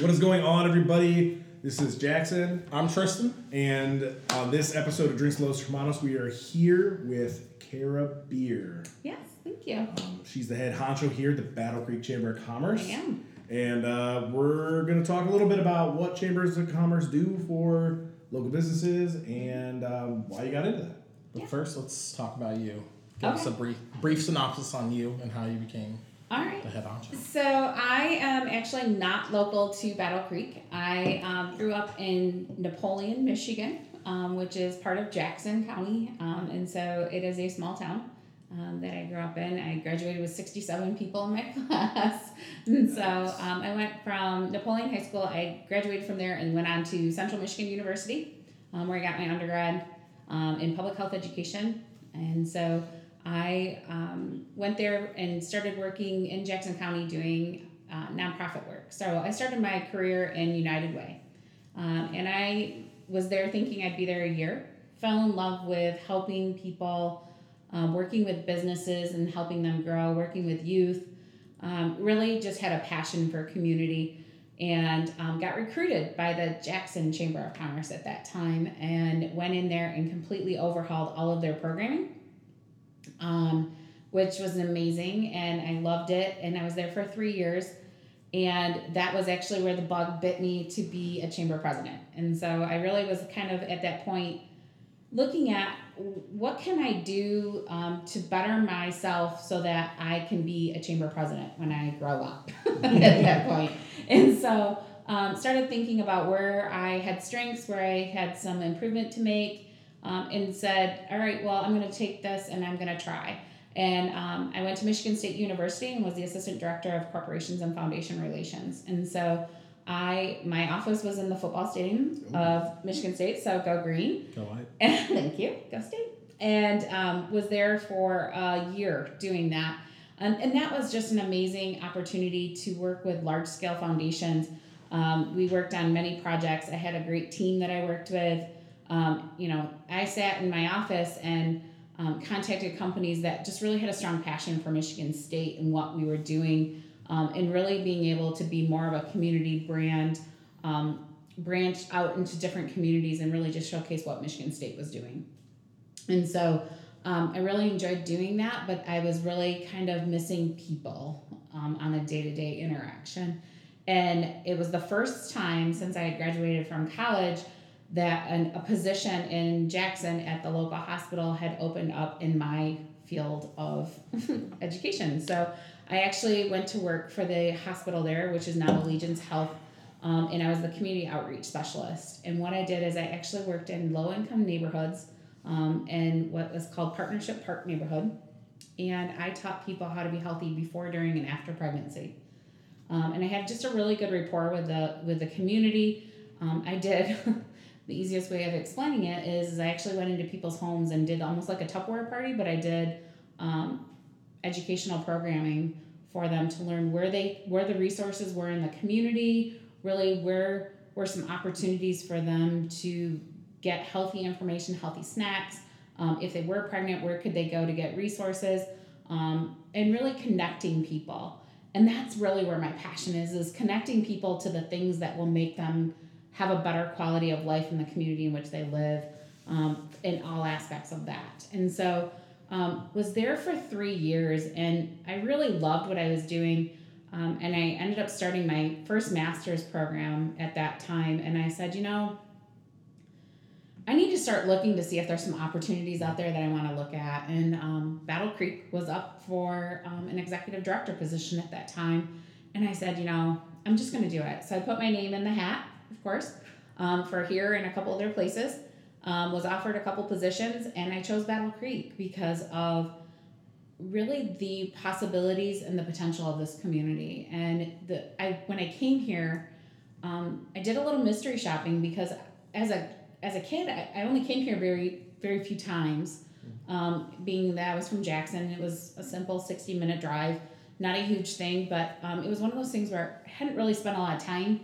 What is going on, everybody? This is Jackson, I'm Tristan. and on this episode of Drinks Los Hermanos, we are here with Kara Beer. Yes, thank you. Um, she's the head honcho here at the Battle Creek Chamber of Commerce. I am. And uh, we're going to talk a little bit about what chambers of commerce do for local businesses and um, why you got into that. But Yeah. first, let's talk about you. Give us a Okay. brief brief synopsis on you and how you became All right. the head honcho. So I am actually not local to Battle Creek. I um, grew up in Napoleon, Michigan, um, which is part of Jackson County, um, and so it is a small town um, that I grew up in. I graduated with 67 people in my class, and so um, I went from Napoleon High School. I graduated from there and went on to Central Michigan University, um, where I got my undergrad um, in public health education, and so. I um, went there and started working in Jackson County doing uh, nonprofit work. So I started my career in United Way. Um, and I was there thinking I'd be there a year. Fell in love with helping people, um, working with businesses and helping them grow, working with youth. Um, really just had a passion for community and um, got recruited by the Jackson Chamber of Commerce at that time and went in there and completely overhauled all of their programming um, which was amazing and I loved it. And I was there for three years. And that was actually where the bug bit me to be a chamber president. And so I really was kind of at that point looking at what can I do um, to better myself so that I can be a chamber president when I grow up at that point. And so um, started thinking about where I had strengths, where I had some improvement to make, um, and said, all right, well, I'm going to take this and I'm going to try. And um, I went to Michigan State University and was the assistant director of corporations and foundation relations. And so I, my office was in the football stadium of Michigan State, so go green. Go ahead. Thank you. Go State. And um, was there for a year doing that. And, and that was just an amazing opportunity to work with large scale foundations. Um, we worked on many projects. I had a great team that I worked with. Um, you know, I sat in my office and um, contacted companies that just really had a strong passion for Michigan State and what we were doing, um, and really being able to be more of a community brand, um, branch out into different communities and really just showcase what Michigan State was doing. And so um, I really enjoyed doing that, but I was really kind of missing people um, on a day to day interaction. And it was the first time since I had graduated from college that an, a position in Jackson at the local hospital had opened up in my field of education. So I actually went to work for the hospital there, which is now Allegiance Health, um, and I was the community outreach specialist. And what I did is I actually worked in low income neighborhoods um, in what was called Partnership Park neighborhood, and I taught people how to be healthy before, during, and after pregnancy. Um, and I had just a really good rapport with the with the community. Um, I did. the easiest way of explaining it is, is I actually went into people's homes and did almost like a Tupperware party, but I did um, educational programming for them to learn where they where the resources were in the community, really where were some opportunities for them to get healthy information, healthy snacks. Um, if they were pregnant, where could they go to get resources? Um, and really connecting people. And that's really where my passion is, is connecting people to the things that will make them have a better quality of life in the community in which they live um, in all aspects of that. And so um, was there for three years and I really loved what I was doing. Um, and I ended up starting my first master's program at that time. And I said, you know, I need to start looking to see if there's some opportunities out there that I want to look at. And um, Battle Creek was up for um, an executive director position at that time. And I said, you know, I'm just going to do it. So I put my name in the hat, of course, um, for here and a couple other places. Um, was offered a couple positions, and I chose Battle Creek because of really the possibilities and the potential of this community. And the I when I came here, um, I did a little mystery shopping because as a as a kid, I, I only came here very very few times. Um, being that I was from Jackson, it was a simple sixty minute drive, not a huge thing, but um, it was one of those things where I hadn't really spent a lot of time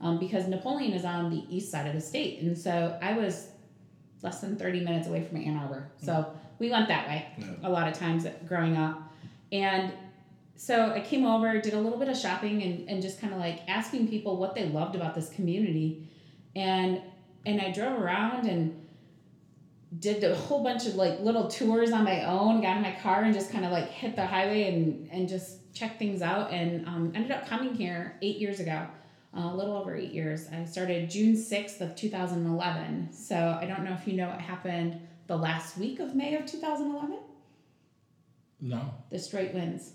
um, because Napoleon is on the east side of the state, and so I was less than thirty minutes away from Ann Arbor, so we went that way Yeah. a lot of times growing up, and so I came over, did a little bit of shopping, and, and just kind of like asking people what they loved about this community, and and I drove around and did a whole bunch of like little tours on my own. Got in my car and just kind of like hit the highway and and just check things out. And um, ended up coming here eight years ago, uh, a little over eight years. I started June sixth of two thousand eleven. So I don't know if you know what happened the last week of May of two thousand eleven. No. The straight winds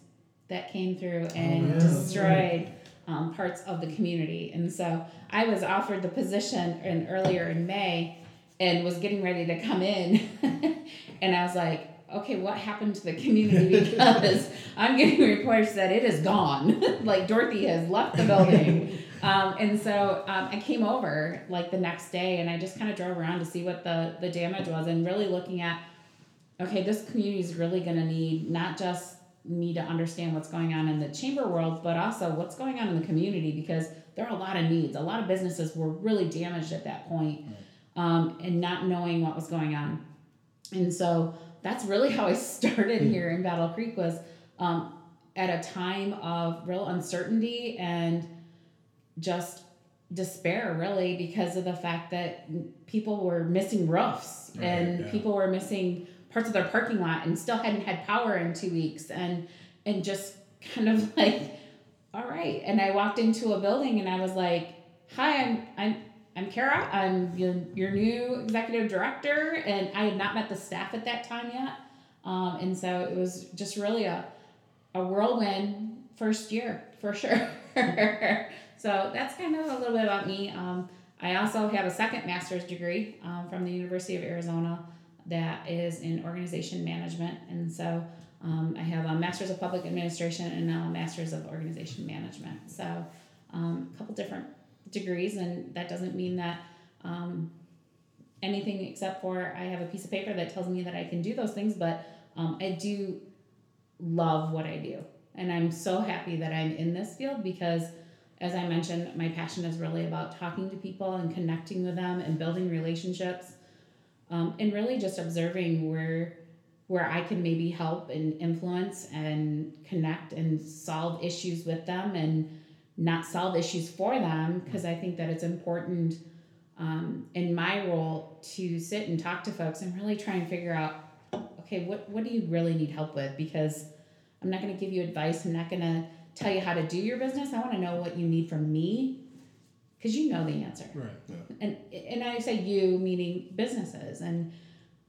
that came through and yeah, destroyed um, parts of the community. And so I was offered the position in earlier in May and was getting ready to come in. and I was like, okay, what happened to the community? Because I'm getting reports that it is gone. like Dorothy has left the building. Um, and so um, I came over like the next day and I just kind of drove around to see what the, the damage was and really looking at, okay, this community is really going to need not just me to understand what's going on in the chamber world, but also what's going on in the community because there are a lot of needs. A lot of businesses were really damaged at that point, um, and not knowing what was going on. And so that's really how I started here in Battle Creek was um, at a time of real uncertainty and just despair really because of the fact that people were missing roofs Right, and yeah. people were missing parts of their parking lot and still hadn't had power in two weeks and and just kind of like all right and i walked into a building and i was like hi i'm i'm i'm kara i'm your, your new executive director and i had not met the staff at that time yet um, and so it was just really a a whirlwind first year for sure so that's kind of a little bit about me um, i also have a second master's degree um, from the university of arizona that is in organization management. And so um, I have a master's of public administration and now a master's of organization management. So um, a couple different degrees, and that doesn't mean that um, anything except for I have a piece of paper that tells me that I can do those things, but um, I do love what I do. And I'm so happy that I'm in this field because, as I mentioned, my passion is really about talking to people and connecting with them and building relationships um, and really just observing where where I can maybe help and influence and connect and solve issues with them and not solve issues for them because I think that it's important um, in my role to sit and talk to folks and really try and figure out okay what what do you really need help with? Because I'm not going to give you advice. I'm not going to tell you how to do your business. I want to know what you need from me because you know the answer. Right. and and I say you meaning businesses. And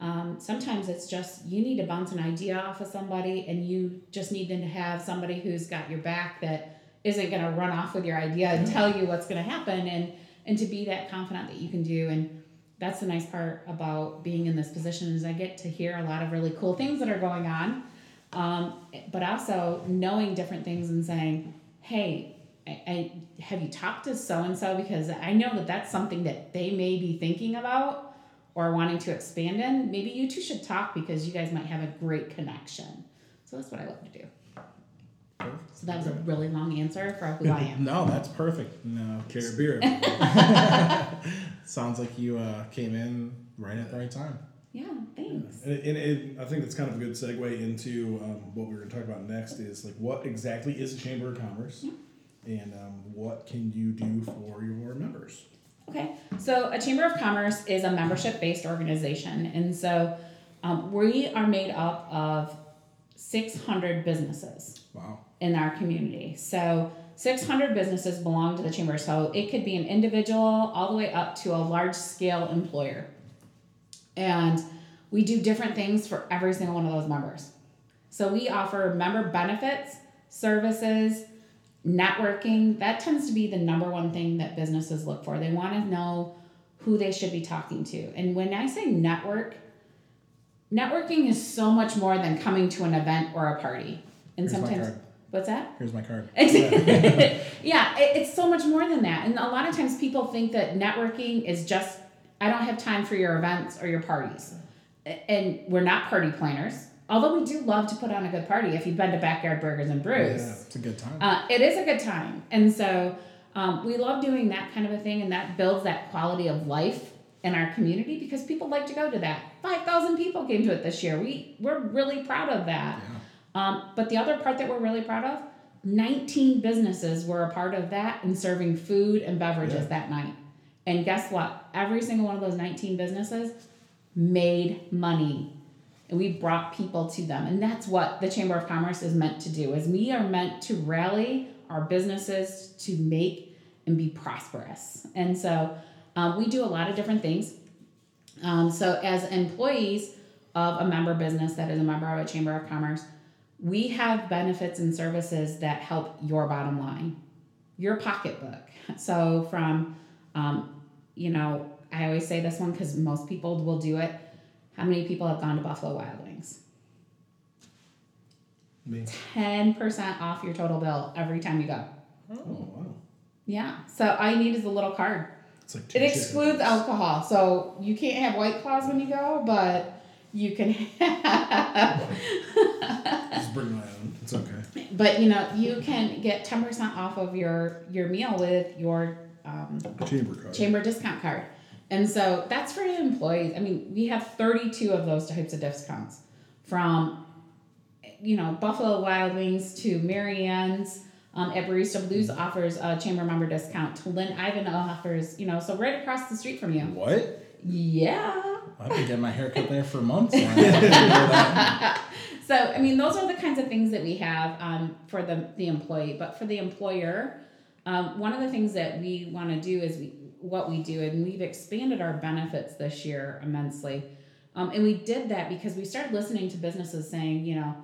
um, sometimes it's just you need to bounce an idea off of somebody and you just need them to have somebody who's got your back that isn't going to run off with your idea and tell you what's going to happen and and to be that confident that you can do and that's the nice part about being in this position is I get to hear a lot of really cool things that are going on um, but also knowing different things and saying hey I, I have you talked to so and so because I know that that's something that they may be thinking about or wanting to expand in. Maybe you two should talk because you guys might have a great connection. So that's what I love to do. So that was a really long answer for who I am. No, that's perfect. No, Carrot beer. sounds like you uh, came in right at the right time. Yeah, thanks. And, and it, I think that's kind of a good segue into um, what we're going to talk about next is like what exactly is a chamber of commerce, and um, what can you do for your members? Okay, so a Chamber of Commerce is a membership based organization. And so um, we are made up of 600 businesses. Wow. in our community. So 600 businesses belong to the chamber. So it could be an individual all the way up to a large scale employer. And we do different things for every single one of those members. So we offer member benefits, services, networking. That tends to be the number one thing that businesses look for. They want to know who they should be talking to. And when I say network, networking is so much more than coming to an event or a party. And Here's sometimes what's that? Here's my card. yeah, it, it's so much more than that. And a lot of times people think that networking is just, I don't have time for your events or your parties. And we're not party planners. Although we do love to put on a good party. If you've been to Backyard Burgers and Brews, Yeah. It's a good time. uh, it is a good time. And so um, we love doing that kind of a thing, and that builds that quality of life in our community because people like to go to that. 5,000 people came to it this year. We, we're really proud of that. yeah. Um, but the other part that we're really proud of 19 businesses were a part of that and serving food and beverages Yeah. that night. And guess what? Every single one of those 19 businesses made money. And we brought people to them. And that's what the Chamber of Commerce is meant to do. Is we are meant to rally our businesses to make and be prosperous. And so um, we do a lot of different things. Um, so as employees of a member business that is a member of a Chamber of Commerce, we have benefits and services that help your bottom line, your pocketbook. So from, um, you know, I always say this one because most people will do it. How many people have gone to Buffalo Wild Wings? Me. 10% off your total bill every time you go. Oh wow. Yeah. So all you need is a little card. It's like two It excludes alcohol. So you can't have White Claws when you go, but you can have. Just bring my own. It's okay. but you know, you can get 10% off of your, your meal with your um, Chamber card. chamber discount card. And so that's for employees. I mean, we have 32 of those types of discounts from, you know, Buffalo Wild Wings to Marianne's. Um, at Barista Blues offers a chamber member discount. To Lynn Ivanhoe offers, you know, so right across the street from you. What? Yeah. I've been getting my hair cut there for months so I mean, those are the kinds of things that we have um, for the the employee. But for the employer, um, one of the things that we want to do is we what we do, and we've expanded our benefits this year immensely. Um, and we did that because we started listening to businesses saying, you know,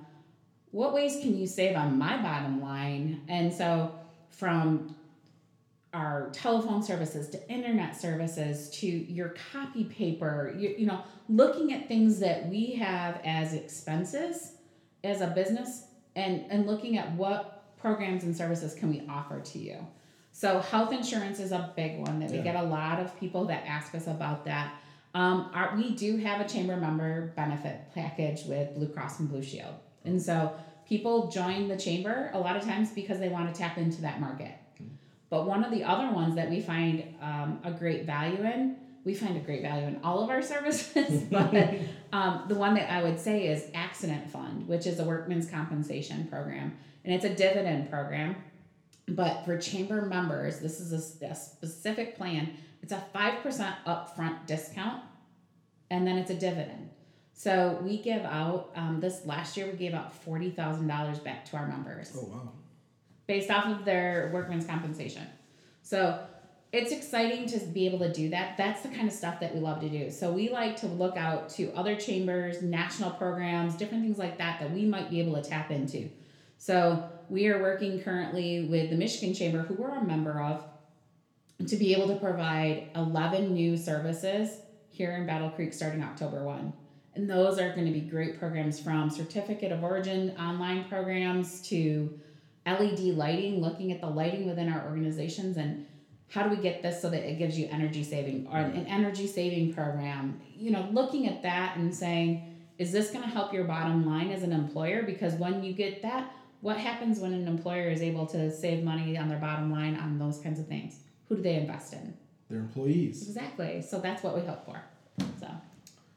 what ways can you save on my bottom line? And so from our telephone services to internet services to your copy paper, you, you know, looking at things that we have as expenses as a business and, and looking at what programs and services can we offer to you. So health insurance is a big one that we Yeah. get a lot of people that ask us about that. Um, our, we do have a chamber member benefit package with Blue Cross and Blue Shield. And so people join the chamber a lot of times because they want to tap into that market. But one of the other ones that we find um, a great value in, we find a great value in all of our services, but um, the one that I would say is Accident Fund, which is a workman's compensation program. And it's a dividend program. But for chamber members, this is a, a specific plan. It's a 5% upfront discount, and then it's a dividend. So we give out, um, this last year, we gave out $40,000 back to our members Oh wow. based off of their workman's compensation. So it's exciting to be able to do that. That's the kind of stuff that we love to do. So we like to look out to other chambers, national programs, different things like that that we might be able to tap into. So we are working currently with the Michigan Chamber, who we're a member of, to be able to provide 11 new services here in Battle Creek starting October 1. And those are going to be great programs from certificate of origin online programs to LED lighting, looking at the lighting within our organizations and how do we get this so that it gives you energy saving or an energy saving program? You know, looking at that and saying, is this going to help your bottom line as an employer? Because when you get that, what happens when an employer is able to save money on their bottom line on those kinds of things? Who do they invest in? Their employees. Exactly. So that's what we hope for. So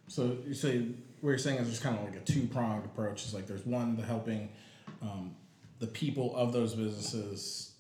So you say what you're saying is there's kind of like a two pronged approach. It's like there's one the helping um, the people of those businesses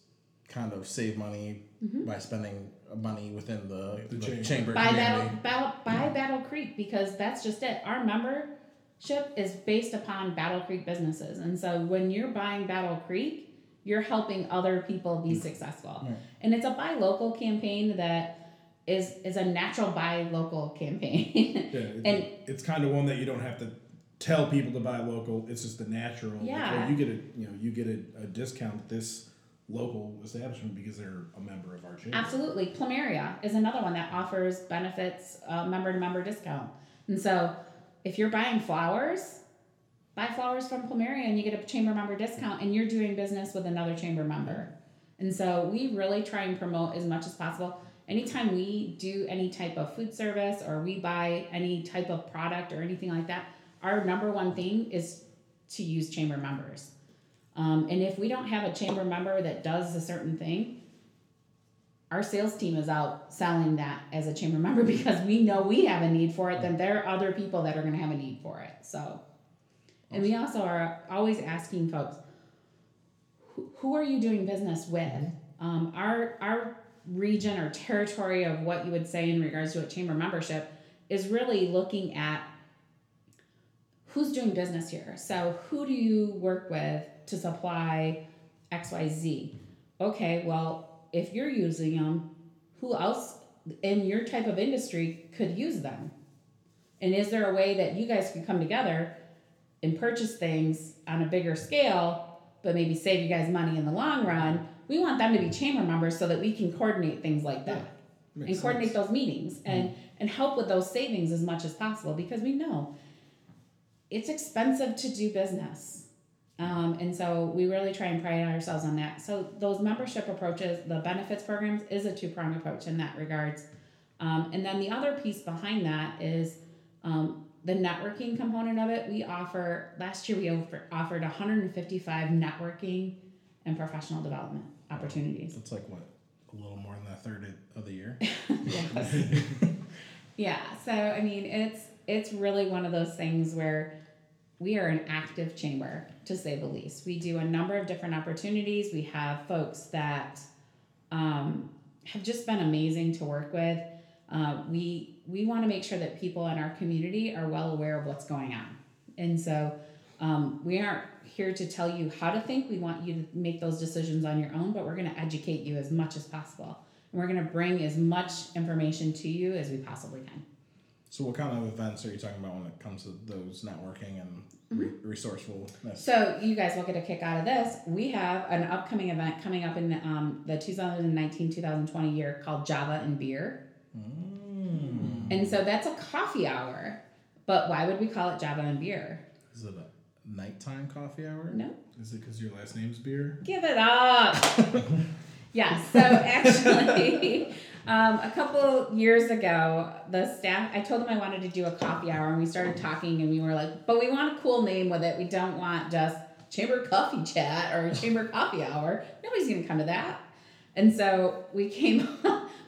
kind of save money by spending money within the, The the chamber. chamber, by Battle, community. Battle by Battle Creek because that's just it. Our membership is based upon Battle Creek businesses, and so when you're buying Battle Creek, you're helping other people be successful. Right. And it's a buy local campaign that is is a natural buy local campaign. Yeah, it, And- it's kind of one that you don't have to tell people to buy local. It's just a natural. like, Yeah. oh, you get a you know you get a, a discount at this local establishment because they're a member of our chamber. Absolutely. Plumeria is another one that offers benefits, member to member discount. And so if you're buying flowers, buy flowers from Plumeria and you get a chamber member discount and you're doing business with another chamber member. And so we really try and promote as much as possible. Anytime we do any type of food service or we buy any type of product or anything like that, our number one thing is to use chamber members. Um, and if we don't have a chamber member that does a certain thing, our sales team is out selling that as a chamber member because we know we have a need for it, then there are other people that are going to have a need for it. So, And we also are always asking folks, who, are you doing business with? Um, our our region or territory of what you would say in regards to a chamber membership is really looking at who's doing business here. So who do you work with to supply XYZ? Okay, well, if you're using them, who else in your type of industry could use them? And is there a way that you guys could come together and purchase things on a bigger scale, but maybe save you guys money in the long run? We want them to be chamber members so that we can coordinate things like that Makes and coordinate sense. those meetings and and help with those savings as much as possible because we know it's expensive to do business. Um, and so we really try and pride ourselves on that. So those membership approaches, the benefits programs, is a two pronged approach in that regards. Um, and then the other piece behind that is um, the networking component of it. We offer last year we offer, offered 155 networking and professional development opportunities. It's like what a little more than a third of the year. Yeah. So I mean, it's it's really one of those things where we are an active chamber, to say the least. We do a number of different opportunities. We have folks that um, have just been amazing to work with. Uh, we we want to make sure that people in our community are well aware of what's going on, and so um, we aren't here to tell you how to think. We want you to make those decisions on your own, but we're going to educate you as much as possible. And we're going to bring as much information to you as we possibly can. So, what kind of events are you talking about when it comes to those networking and re- resourcefulness? So you guys will get a kick out of this. We have an upcoming event coming up in um, the 2019-2020 year called Java and Beer. Mm. And so that's a coffee hour. But why would we call it Java and Beer? Is it a nighttime coffee hour? No. Is it because your last name's beer? Give it up. yeah. So actually, um, a couple years ago, the staff, I told them I wanted to do a coffee hour, and we started talking, and we were like, but we want a cool name with it. We don't want just chamber coffee chat or chamber coffee hour. Nobody's going to come to that. And so we came,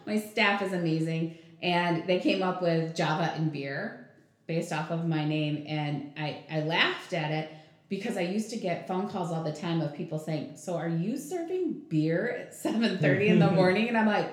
my staff is amazing, and they came up with Java and beer based off of my name, and I, I laughed at it because I used to get phone calls all the time of people saying, "So are you serving beer at seven thirty in the morning?" And I'm like,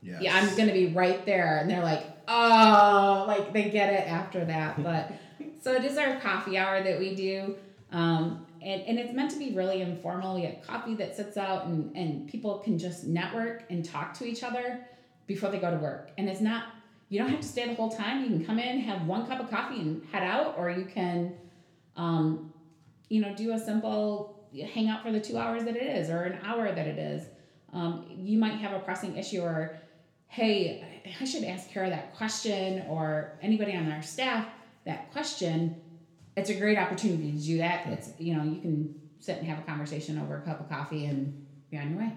Yes. "Yeah, I'm gonna be right there." And they're like, "Oh, like they get it after that." But so it is our coffee hour that we do, um, and and it's meant to be really informal. We have coffee that sits out, and and people can just network and talk to each other before they go to work. And it's not you don't have to stay the whole time. You can come in, have one cup of coffee, and head out, or you can. Um, you know, do a simple hang out for the two hours that it is or an hour that it is. Um, you might have a pressing issue or, hey, I should ask Kara that question or anybody on our staff that question. It's a great opportunity to do that. It's, you know, you can sit and have a conversation over a cup of coffee and be on your way.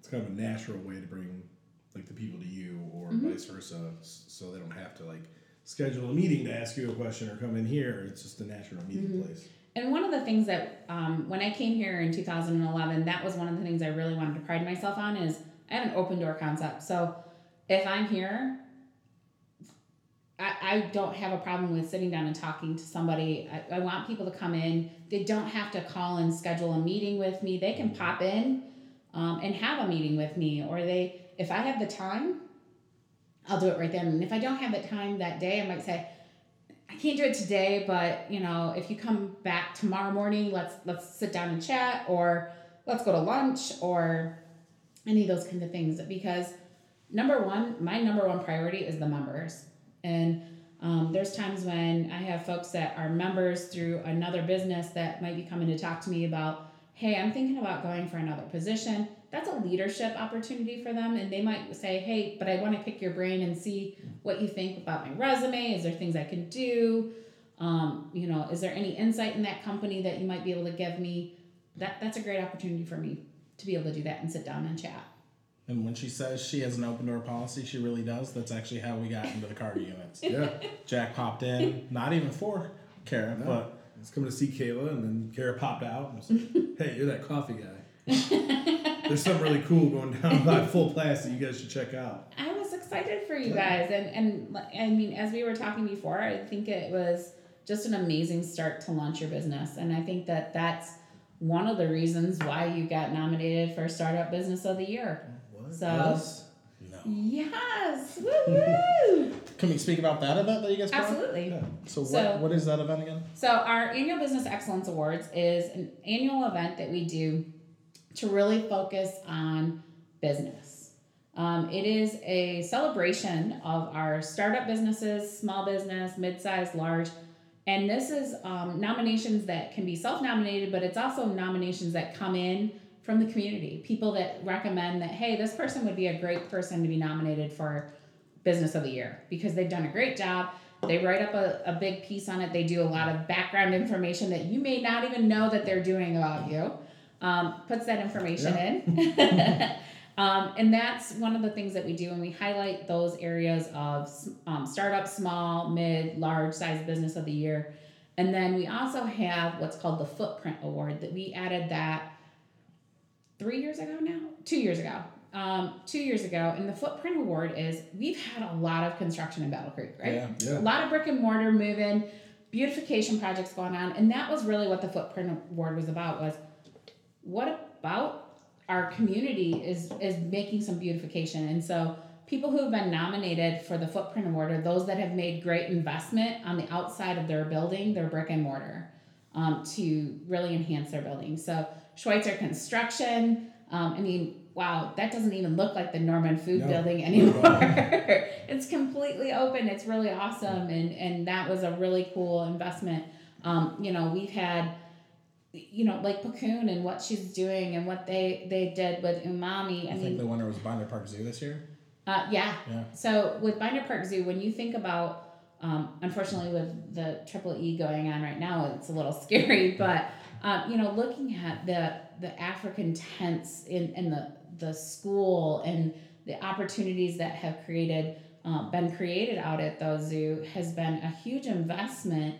It's kind of a natural way to bring like the people to you or Mm-hmm. vice versa so they don't have to like schedule a meeting to ask you a question or come in here. It's just a natural meeting Mm-hmm. place. And one of the things that um, when I came here in 2011, that was one of the things I really wanted to pride myself on is I have an open door concept. So if I'm here, I, I don't have a problem with sitting down and talking to somebody. I, I want people to come in. They don't have to call and schedule a meeting with me. They can pop in um, and have a meeting with me. Or they, if I have the time, I'll do it right then. And if I don't have the time that day, I might say, I can't do it today, but you know, if you come back tomorrow morning, let's let's sit down and chat, or let's go to lunch, or any of those kind of things. Because number one, my number one priority is the members, and um, there's times when I have folks that are members through another business that might be coming to talk to me about, hey, I'm thinking about going for another position. That's a leadership opportunity for them, and they might say, hey, but I want to pick your brain and see what you think about my resume. Is there things I can do? Um, you know, is there any insight in that company that you might be able to give me? That that's a great opportunity for me to be able to do that and sit down and chat. And when she says she has an open door policy, she really does. That's actually how we got into the cargo units. Yeah. Jack popped in, not even for Kara, No. but I was coming to see Kayla, and then Kara popped out and was like, "Hey, you're that coffee guy. There's something really cool going down by Full Blast that you guys should check out." I was excited for you guys, and and I mean, as we were talking before, I think it was just an amazing start to launch your business. And I think that that's one of the reasons why you got nominated for Startup Business of the Year. What? So, Yes. No. yes, woo Can we speak about that event that you guys put? Absolutely. Yeah. So, So- what, what is that event again? So, our annual Business Excellence Awards is an annual event that we do to really focus on business. Um, it is a celebration of our startup businesses, small business, mid-sized, large, and this is um, nominations that can be self-nominated, but it's also nominations that come in from the community. People that recommend that, hey, this person would be a great person to be nominated for Business of the Year because they've done a great job. They write up a, a big piece on it. They do a lot of background information that you may not even know that they're doing about you. Um, puts that information in. um, and that's one of the things that we do, and we highlight those areas of um, startup, small, mid, large size business of the year. And then we also have what's called the Footprint Award that we added that three years ago now, two years ago. Um, two years ago, and the Footprint Award is we've had a lot of construction in Battle Creek, right? Yeah. Yeah. a lot of brick and mortar moving, beautification projects going on, and that was really what the Footprint Award was about. Was what about our community is is making some beautification, and so people who have been nominated for the Footprint Award are those that have made great investment on the outside of their building, their brick and mortar, um, to really enhance their building. So Schweitzer Construction, um, I mean, wow, that doesn't even look like the Norman Food No. Building anymore. it's completely open. It's really awesome, and and that was a really cool investment. Um, you know, we've had, you know, like Pacoon and what she's doing and what they they did with Umami. I I mean, think the winner was Binder Park Zoo this year. uh, yeah. Yeah. So with Binder Park Zoo, when you think about, um, unfortunately, with the triple E going on right now, it's a little scary. But um, you know, looking at the the African tents in in the the school and the opportunities that have created um, been created out at the zoo has been a huge investment.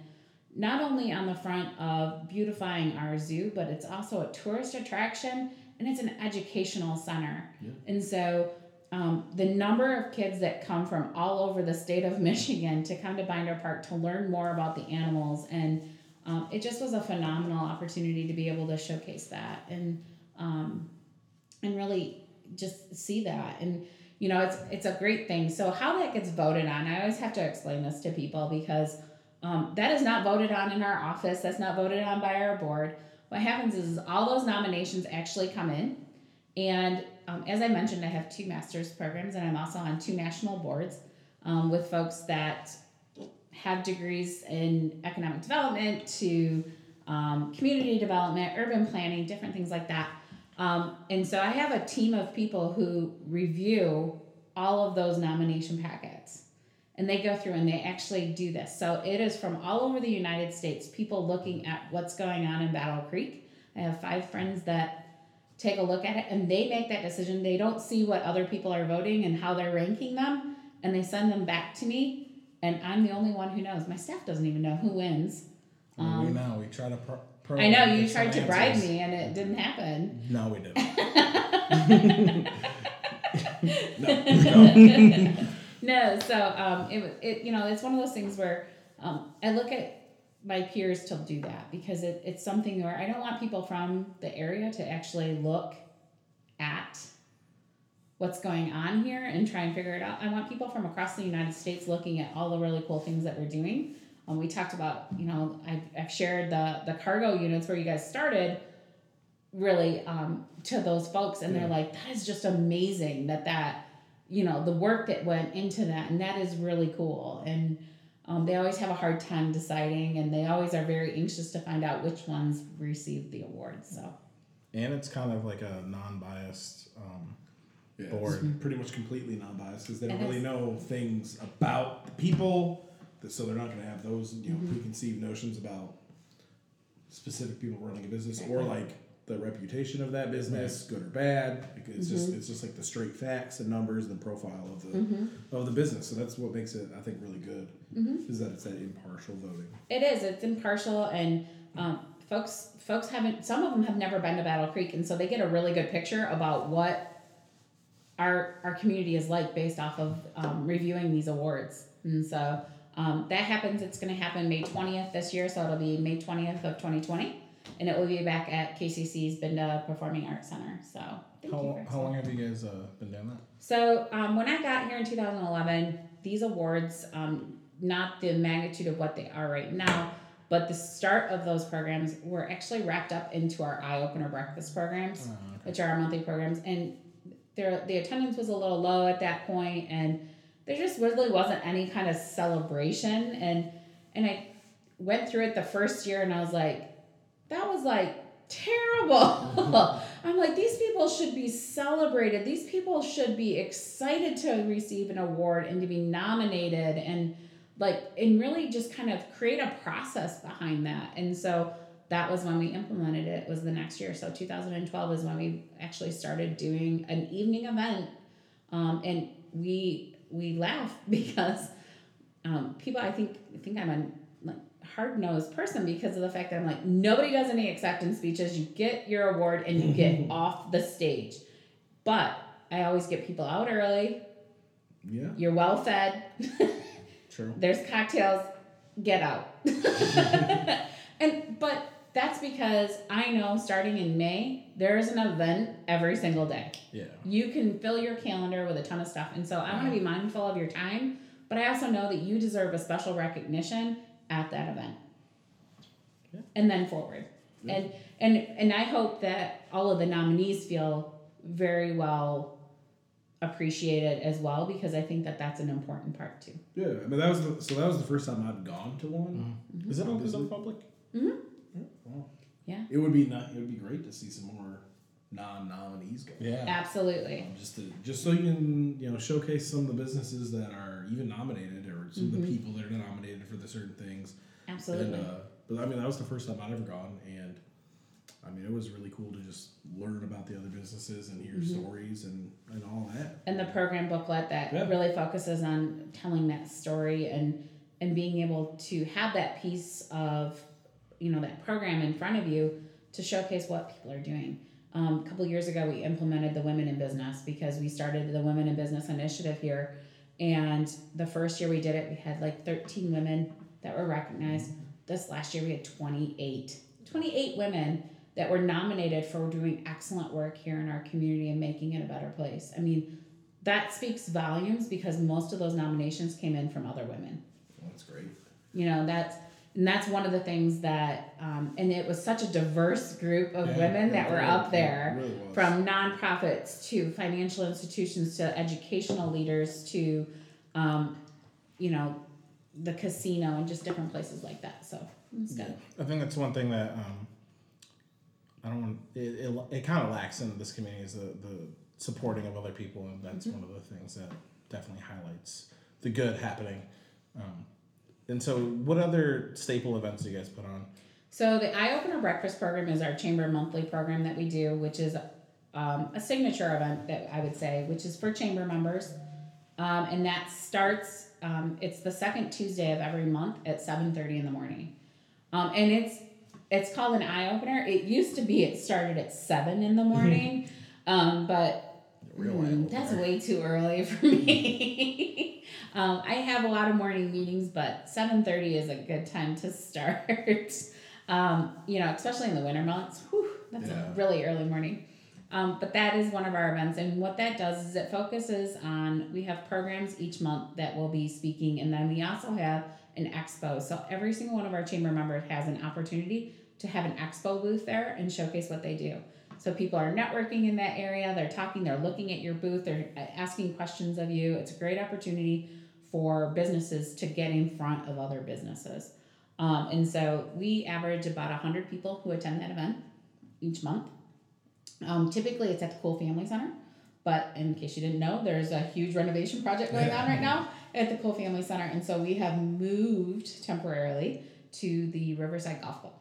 Not only on the front of beautifying our zoo, but it's also a tourist attraction and it's an educational center. Yeah. And so um, the number of kids that come from all over the state of Michigan to come to Binder Park to learn more about the animals, and um, it just was a phenomenal opportunity to be able to showcase that and um, and really just see that. And you know, it's it's a great thing. So how that gets voted on, I always have to explain this to people because um, that is not voted on in our office. That's not voted on by our board. What happens is all those nominations actually come in, and um, as I mentioned, I have two master's programs, and I'm also on two national boards um, with folks that have degrees in economic development to um, community development, urban planning, different things like that. Um, and so I have a team of people who review all of those nomination packets. And they go through and they actually do this. So it is from all over the United States, people looking at what's going on in Battle Creek. I have five friends that take a look at it and they make that decision. They don't see what other people are voting and how they're ranking them, and they send them back to me. And I'm the only one who knows. My staff doesn't even know who wins. I we Um, know we try to. Pro- I know you tried to bribe me and it didn't happen. No, we didn't. no, so um, it, was it you know it's one of those things where um, I look at my peers to do that because it, it's something where I don't want people from the area to actually look at what's going on here and try and figure it out. I want people from across the United States looking at all the really cool things that we're doing. Um, we talked about, you know, I've, I've shared the the cargo units where you guys started really um, to those folks and they're like that is just amazing that that you know the work that went into that and that is really cool and um, they always have a hard time deciding and they always are very anxious to find out which ones received the awards so and it's kind of like a non-biased. Um, Yeah, Board. it's pretty much completely non-biased because they don't And really know things about the people, so they're not going to have those you know Mm-hmm. preconceived notions about specific people running a business or like the reputation of that business, good or bad. It's Mm-hmm. just it's just like the straight facts and numbers and profile of the of the business. So that's what makes it I think really good Mm-hmm. is that it's that impartial voting. It is. It's impartial, and um, folks folks haven't. Some of them have never been to Battle Creek, and so they get a really good picture about what our our community is like based off of um, reviewing these awards. And so, Um, that happens. It's going to happen May twentieth this year, so it'll be May twentieth of twenty twenty, and it will be back at KCC's Binda Performing Arts Center. So How, how long have you guys uh, been doing that? so um, when I got here in 2011, these awards, um, not the magnitude of what they are right now, but the start of those programs were actually wrapped up into our Eye Opener Breakfast programs, Uh, which are our monthly programs, and there the attendance was a little low at that point, and there just really wasn't any kind of celebration, and and I went through it the first year, and I was like, that was like terrible. I'm like, these people should be celebrated. These people should be excited to receive an award and to be nominated and like and really just kind of create a process behind that. And so that was when we implemented it was the next year. So 2012 is when we actually started doing an evening event. Um, and we we laugh because um, people I think I think I'm a hard nosed person because of the fact that I'm like nobody does any acceptance speeches. You get your award and you get off the stage. But I always get people out early. Yeah. You're well fed. True. There's cocktails. Get out. and but that's because I know starting in May there is an event every single day. Yeah. You can fill your calendar with a ton of stuff. And so I want to be mindful of your time, but I also know that you deserve a special recognition at that event. Yeah. And then forward. Mm-hmm. And and and I hope that all of the nominees feel very well appreciated as well because I think that that's an important part too. Yeah. I mean, that was the, so that was the first time I'd gone to one. Mm-hmm. Is it open to Obviously. the public? Mm-hmm. Wow. Yeah. It would be not. It would be great to see some more non-nominees go. Yeah. Absolutely. Um, just to just so you can you know showcase some of the businesses that are even nominated some of the people that are nominated for the certain things. Absolutely. And uh, but I mean that was the first time I'd ever gone, and I mean it was really cool to just learn about the other businesses and hear stories and and all that. and the program booklet that Yeah. really focuses on telling that story and and being able to have that piece of you know that program in front of you to showcase what people are doing um, a couple years ago we implemented the women in business because we started the women in business initiative here and the first year we did it we had like 13 women that were recognized. This last year we had 28 28 women that were nominated for doing excellent work here in our community and making it a better place. I mean that speaks volumes because most of those nominations came in from other women. That's great. you know that's and that's one of the things that um, and it was such a diverse group of Yeah, women that were really- up there really from nonprofits to financial institutions to educational leaders to um, you know the casino and just different places like that so it's good I think that's one thing that um, I don't want. It, it, it kind of lacks in this community is the, the supporting of other people, and that's one of the things that definitely highlights the good happening. And so, what other staple events do you guys put on? So the Eye Opener Breakfast program is our chamber monthly program that we do, which is um, a signature event that I would say, which is for chamber members, um, and that starts. Um, it's the second Tuesday of every month at seven thirty in the morning, um, and it's it's called an eye opener. It used to be it started at seven in the morning, um, but mm, that's way too early for me. um, I have a lot of morning meetings, but seven thirty is a good time to start. um, you know, especially in the winter months. Whew, that's Yeah. a really early morning. Um, but that is one of our events, and what that does is it focuses on. We have programs each month that will be speaking, and then we also have an expo. So every single one of our chamber members has an opportunity to have an expo booth there and showcase what they do. So people are networking in that area. They're talking. They're looking at your booth. They're uh, asking questions of you. It's a great opportunity for businesses to get in front of other businesses. Um, and so we average about 100 people who attend that event each month. Um, typically, it's at the Cool Family Center, but in case you didn't know, there's a huge renovation project going on right now at the Cool Family Center, and so we have moved temporarily to the Riverside Golf Club.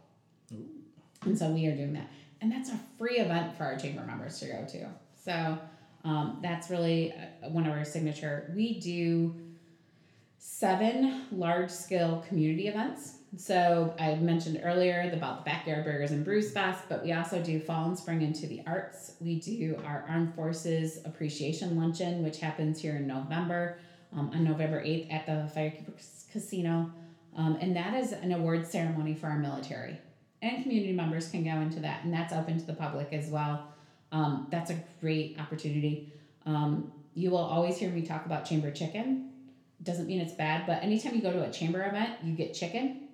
And so we are doing that, and that's a free event for our chamber members to go to. So um, that's really uh, one of our signature. We do seven large scale community events. So I mentioned earlier about the Backyard Burgers and Brews Fest, but we also do Fall and Spring into the Arts. We do our Armed Forces Appreciation Luncheon, which happens here in November. um, on November 8th at the Firekeeper Casino. Um, and that is an award ceremony for our military. And community members can go into that, and that's open to the public as well. Um, that's a great opportunity. Um, you will always hear me talk about chamber chicken. Doesn't mean it's bad, but anytime you go to a chamber event, you get chicken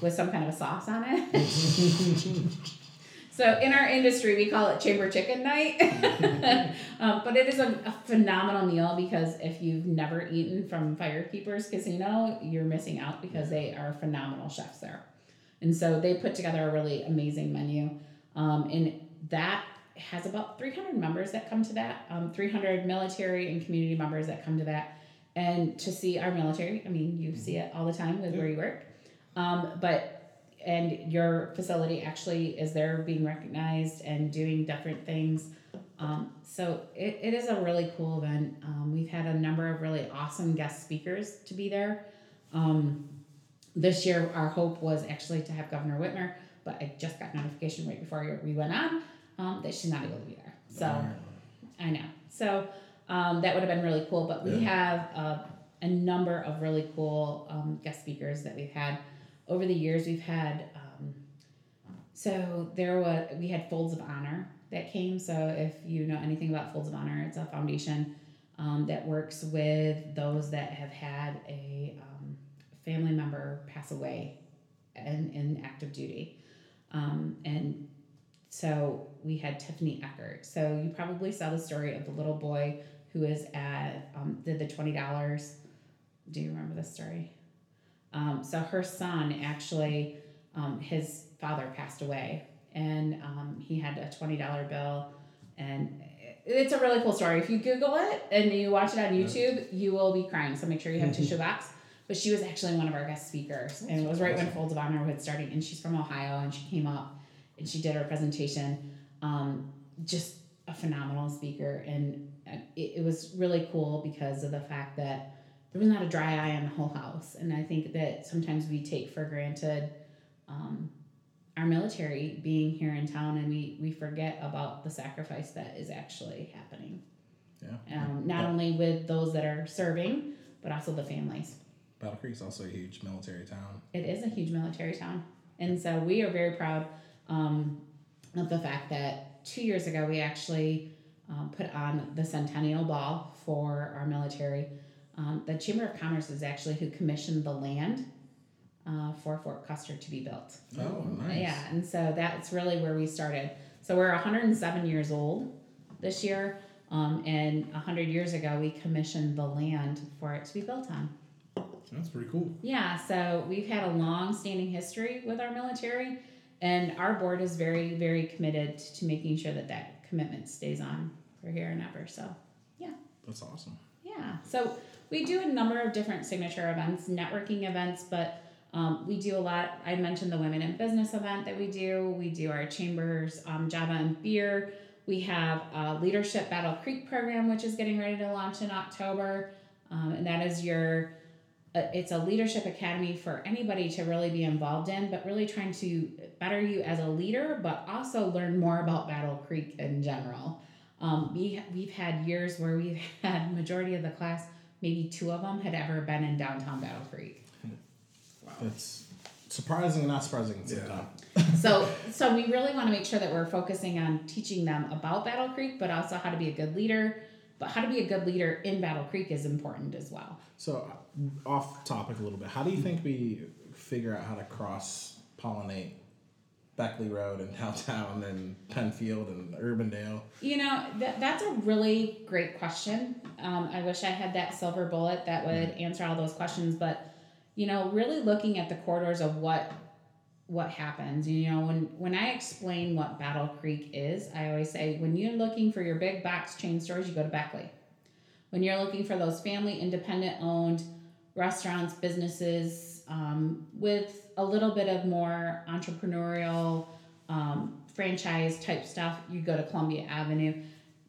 with some kind of a sauce on it. so in our industry, we call it chamber chicken night. um, but it is a, a, phenomenal meal because if you've never eaten from Firekeepers Casino, you're missing out because they are phenomenal chefs there. And so they put together a really amazing menu. Um, and that has about 300 members that come to that, um, 300 military and community members that come to that. And to see our military, I mean, you see it all the time with where you work. Um, but and your facility actually is there being recognized and doing different things. Um, so it, it is a really cool event. Um, we've had a number of really awesome guest speakers to be there. Um, this year, our hope was actually to have Governor Whitmer, but I just got notification right before we went on um, that she's not able to be there. So I know. So um, that would have been really cool. But we Yeah. have uh, a number of really cool um, guest speakers that we've had over the years. We've had um, so there was we had Folds of Honor that came. So if you know anything about Folds of Honor, it's a foundation um, that works with those that have had a um, family member pass away in, in active duty. Um, and so we had Tiffany Eckert. So you probably saw the story of the little boy who is at um, did the twenty dollars. Do you remember this story? Um, so her son actually, um, his father passed away, and um, he had a twenty dollar bill, and it's a really cool story. If you Google it and you watch it on YouTube, you will be crying. So make sure you have tissue box. But she was actually one of our guest speakers, and it was right when Folds of Honor was starting. And she's from Ohio, and she came up and she did her presentation. Um, just a phenomenal speaker, and uh, it, it was really cool because of the fact that there was not a dry eye in the whole house. And I think that sometimes we take for granted um, our military being here in town, and we we forget about the sacrifice that is actually happening. Yeah. Um, not only with those that are serving, but also the families. Battle Creek is also a huge military town. It is a huge military town. And so we are very proud um, of the fact that two years ago we actually um, put on the Centennial Ball for our military. Um, the Chamber of Commerce is actually who commissioned the land uh, for Fort Custer to be built. Oh, nice. Yeah, and so that's really where we started. So we're 107 years old this year, um, and 100 years ago we commissioned the land for it to be built on. That's pretty cool. Yeah, so we've had a long standing history with our military, and our board is very, very committed to making sure that that commitment stays on for here and ever. So, yeah. That's awesome. yeah, so we do a number of different signature events, networking events, but um, we do a lot. I mentioned the Women in Business event that we do. We do our chambers, um, Java and Beer. We have a Leadership Battle Creek program, which is getting ready to launch in October, um, and that is your it's a leadership academy for anybody to really be involved in, but really trying to better you as a leader, but also learn more about Battle Creek in general. Um, we we've had years where we've had majority of the class, maybe two of them had ever been in downtown Battle Creek. Wow. It's surprising and not surprising at the same Yeah. time. So so we really want to make sure that we're focusing on teaching them about Battle Creek, but also how to be a good leader. But how to be a good leader in Battle Creek is important as well. So, off topic a little bit, how do you think we figure out how to cross pollinate Beckley Road and downtown and Penfield and Urbandale? You know, that, that's a really great question. Um, I wish I had that silver bullet that would answer all those questions, but you know, really looking at the corridors of what what happens. You know, when when I explain what Battle Creek is, I always say when you're looking for your big box chain stores, you go to Beckley. When you're looking for those family independent owned restaurants, businesses um, with a little bit of more entrepreneurial um, franchise type stuff, you go to Columbia Avenue.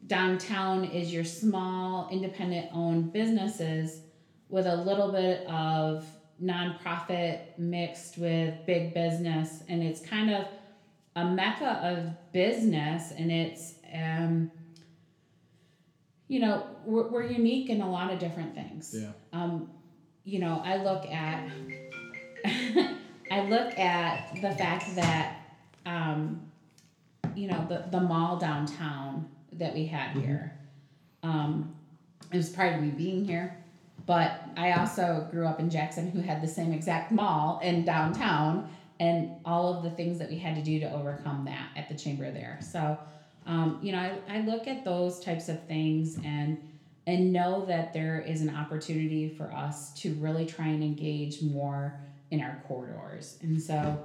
Downtown is your small, independent owned businesses with a little bit of nonprofit mixed with big business. And it's kind of a mecca of business. And it's, um, you know, we're, we're unique in a lot of different things. Yeah. Um, you know, I look at, I look at the fact that, um, you know, the, the mall downtown that we had here. Um, it was part of me being here, but I also grew up in Jackson who had the same exact mall in downtown and all of the things that we had to do to overcome that at the chamber there. So, um, you know, I, I look at those types of things and and know that there is an opportunity for us to really try and engage more in our corridors. And so,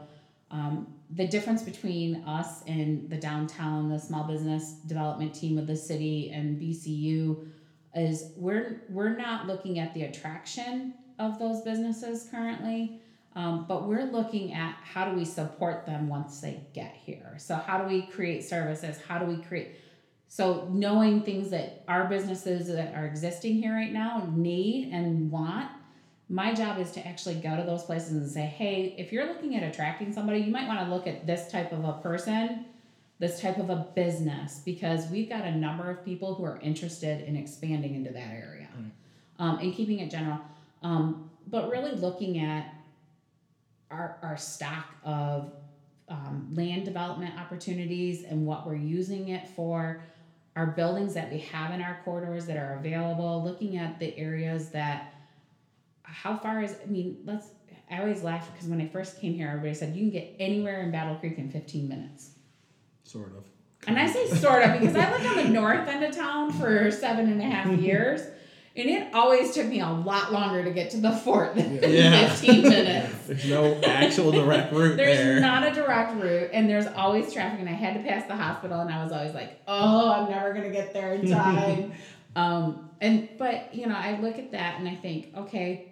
um, the difference between us and the downtown, the small business development team of the city and BCU is we're we're not looking at the attraction of those businesses currently. Um, but we're looking at how do we support them once they get here. So how do we create services? How do we create so knowing things that our businesses that are existing here right now need and want, my job is to actually go to those places and say, hey, if you're looking at attracting somebody, you might want to look at this type of a person, this type of a business, because we've got a number of people who are interested in expanding into that area um, and keeping it general. Um, but really looking at our, our stock of um, land development opportunities and what we're using it for, our buildings that we have in our corridors that are available, looking at the areas that, how far is, I mean, let's, I always laugh because when I first came here, everybody said you can get anywhere in Battle Creek in 15 minutes. Sort of. And I say sort of because I lived on the north end of town for seven and a half years. And it always took me a lot longer to get to the fort than Yeah. 15 minutes. There's no actual direct route There's there. not a direct route, and there's always traffic, and I had to pass the hospital, and I was always like, "Oh, I'm never gonna get there in time." um, and but you know, I look at that and I think, okay,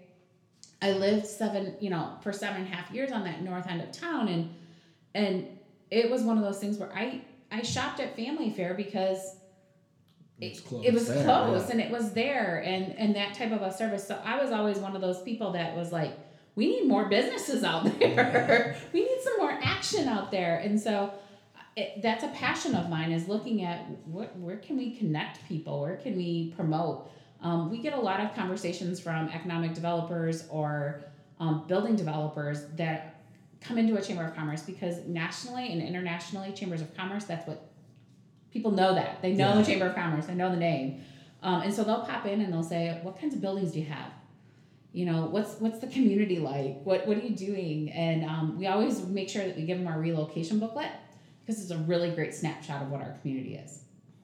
I lived seven, you know, for seven and a half years on that north end of town, and and it was one of those things where I I shopped at Family Fare because Close. it was there, close yeah. and it was there and and that type of a service. So i was always one of those people that was like we need more businesses out there. We need some more action out there. And so it, that's a passion of mine is looking at what where can we connect people? Where can we promote? Um, we get a lot of conversations from economic developers or um, building developers that come into a chamber of commerce because nationally and internationally chambers of commerce that's what people know that. They know Yeah. the chamber of commerce. They know the name. Um, and so they'll pop in and they'll say what kinds of buildings do you have? You know what's what's the community like? What what are you doing? And um, we always make sure that we give them our relocation booklet because it's a really great snapshot of what our community is.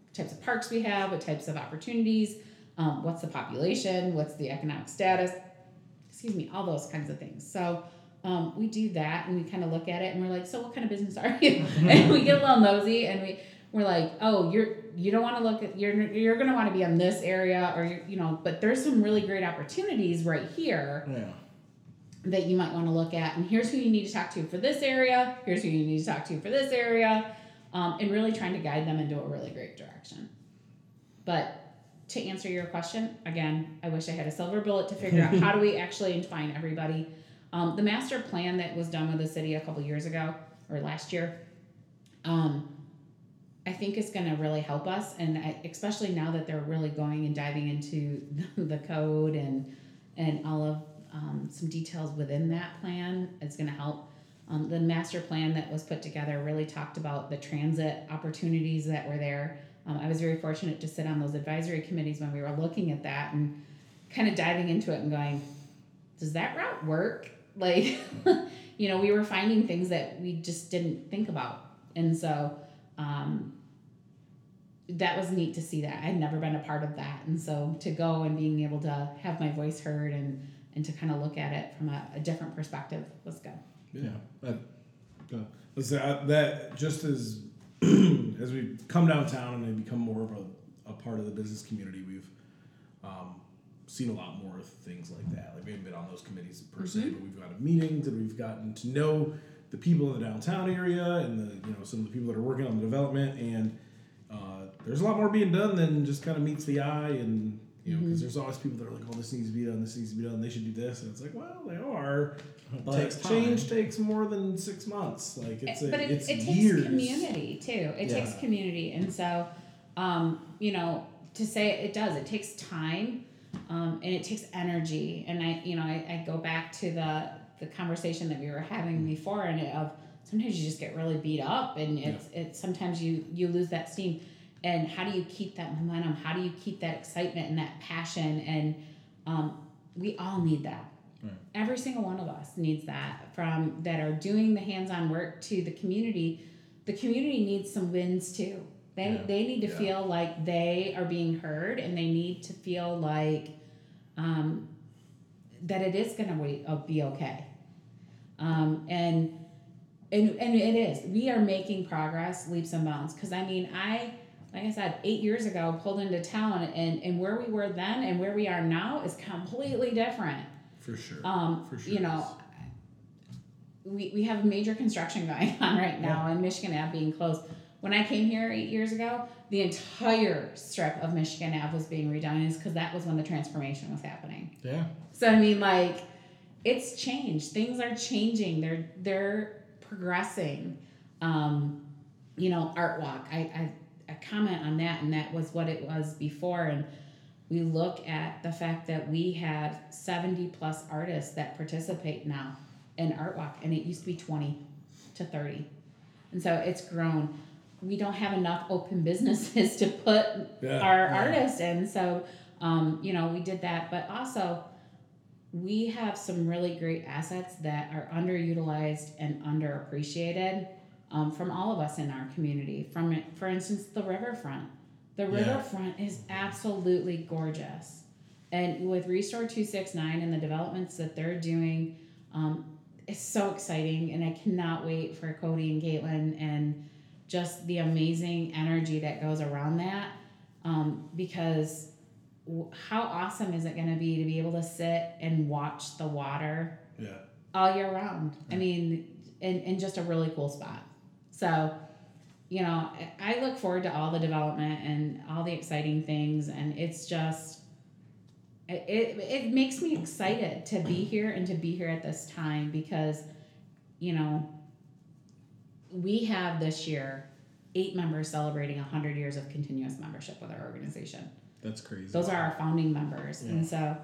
What types of parks we have what types of opportunities um, what's the population what's the economic status excuse me all those kinds of things. So um, we do that and we kind of look at it and we're like so what kind of business are you? And we get a little nosy and we we're like oh you're you don't want to look at you're you're going to want to be in this area or you're, you know but there's some really great opportunities right here Yeah. that you might want to look at. And here's who you need to talk to for this area here's who you need to talk to for this area um, and really trying to guide them into a really great direction. But to answer your question again i wish i had a silver bullet to figure out how do we actually define everybody. Um, the master plan that was done with the city a couple years ago or last year um, I think is going to really help us, and I, especially now that they're really going and diving into the code and and all of um, some details within that plan it's going to help. Um, the master plan that was put together really talked about the transit opportunities that were there. Um, I was very fortunate to sit on those advisory committees when we were looking at that and kind of diving into it and going, does that route work? Like, you know, we were finding things that we just didn't think about, and so um, that was neat to see that. I'd never been a part of that. And so to go and being able to have my voice heard and, and to kind of look at it from a, a different perspective was good. Yeah. That, good. Listen, I, that just as as we come downtown and become more of a, a part of the business community, we've um, seen a lot more things like that. Like we haven't been on those committees per se, but we've got a meetings and we've gotten to know the people in the downtown area and the you know some of the people that are working on the development and uh, there's a lot more being done than just kind of meets the eye and you know because there's always people that are like oh this needs to be done this needs to be done they should do this and it's like well they are but takes change takes more than six months like it's a, but it, it's it takes years community too. It takes community. And so, um, you know, to say it, it does. It takes time, um, and it takes energy. And I, you know, I, I go back to the the conversation that we were having before, and of sometimes you just get really beat up, and it's it's sometimes you you lose that steam. And how do you keep that momentum? How do you keep that excitement and that passion? And um, we all need that. Right. Every single one of us needs that from that are doing the hands-on work to the community. The community needs some wins too. They, Yeah. they need to Yeah. feel like they are being heard and they need to feel like um, that it is going to be okay. Um, and, and, and it is. We are making progress leaps and bounds. Because I mean, I, like I said, eight years ago, pulled into town and, and where we were then and where we are now is completely different. For sure. Um, For sure you know, we, we have major construction going on right now and Michigan Ave being closed. When I came here eight years ago, the entire strip of Michigan Ave was being redone is because that was when the transformation was happening. Yeah. So I mean like it's changed. Things are changing. They're they're progressing. Um, you know, art walk. I, I I comment on that and that was what it was before and we look at the fact that we have 70 plus artists that participate now in art walk and it used to be 20 to 30 and so it's grown we don't have enough open businesses to put Yeah, our yeah. artists in so um, you know we did that but also we have some really great assets that are underutilized and underappreciated um, from all of us in our community from for instance the riverfront the Yeah. riverfront is absolutely gorgeous. And with Restore 269 and the developments that they're doing, um, it's so exciting. And I cannot wait for Cody and Caitlin and just the amazing energy that goes around that. Um, because how awesome is it going to be to be able to sit and watch the water yeah. all year round. I mean, in, in just a really cool spot. So, you know, I look forward to all the development and all the exciting things, and it's just, it, it, it makes me excited to be here and to be here at this time because, you know, we have this year eight members celebrating 100 years of continuous membership with our organization. That's crazy. Those are our founding members. Yeah. And so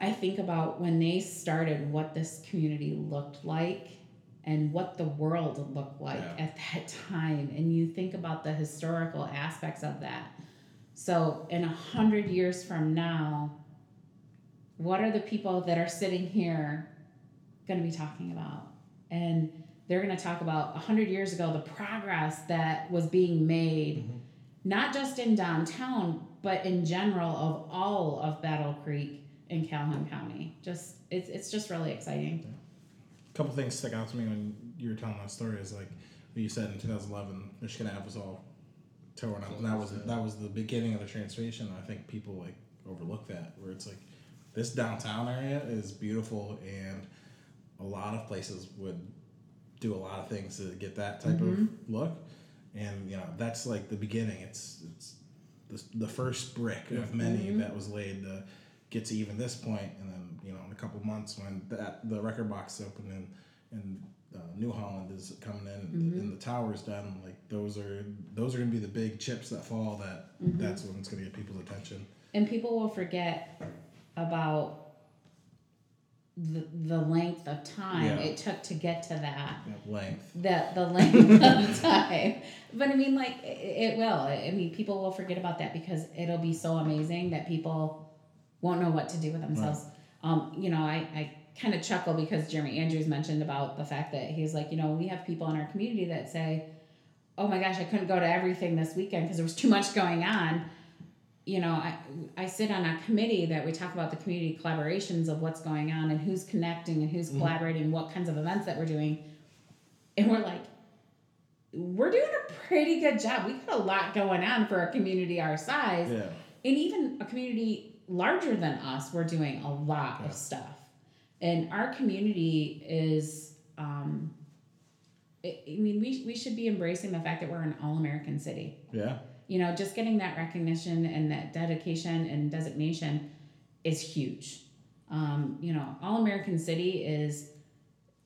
I think about when they started what this community looked like and what the world looked like Yeah. at that time. And you think about the historical aspects of that. So in a hundred years from now, what are the people that are sitting here going to be talking about? And they're going to talk about a hundred years ago the progress that was being made mm-hmm. not just in downtown, but in general of all of Battle Creek in Calhoun County. Just it's it's just really exciting. A couple things stick out to me when you were telling that story is like you said in 2011, Michigan Ave was all torn up, and that was that was the beginning of the transformation. I think people like overlook that, where it's like this downtown area is beautiful, and a lot of places would do a lot of things to get that type of mm-hmm. look, and you know that's like the beginning. It's it's the, the first brick of many mm-hmm. that was laid to get to even this point, and then you know in a couple months when that the record box opened and and uh, New Holland is coming in and, the, and the tower's done, like those are those are gonna be the big chips that fall. That mm-hmm. that's when it's gonna get people's attention. And people will forget about the, the length of time Yeah. it took to get to that. Length. the the length of time. But I mean, like it, it will. I mean, people will forget about that because it'll be so amazing that people won't know what to do with themselves. Um, you know, I I kind of chuckle because Jeremy Andrews mentioned about the fact that he's like, you know, we have people in our community that say, "Oh my gosh, I couldn't go to everything this weekend because there was too much going on." You know, I, I sit on a committee that we talk about the community collaborations of what's going on and who's connecting and who's collaborating, what kinds of events that we're doing. And we're like, we're doing a pretty good job. We got a lot going on for a community our size. Yeah. And even a community larger than us, we're doing a lot Yeah. of stuff. And our community is, um, I I mean, we, we should be embracing the fact that we're an all American city Yeah. You know just getting that recognition and that dedication and designation is huge um, you know all american city is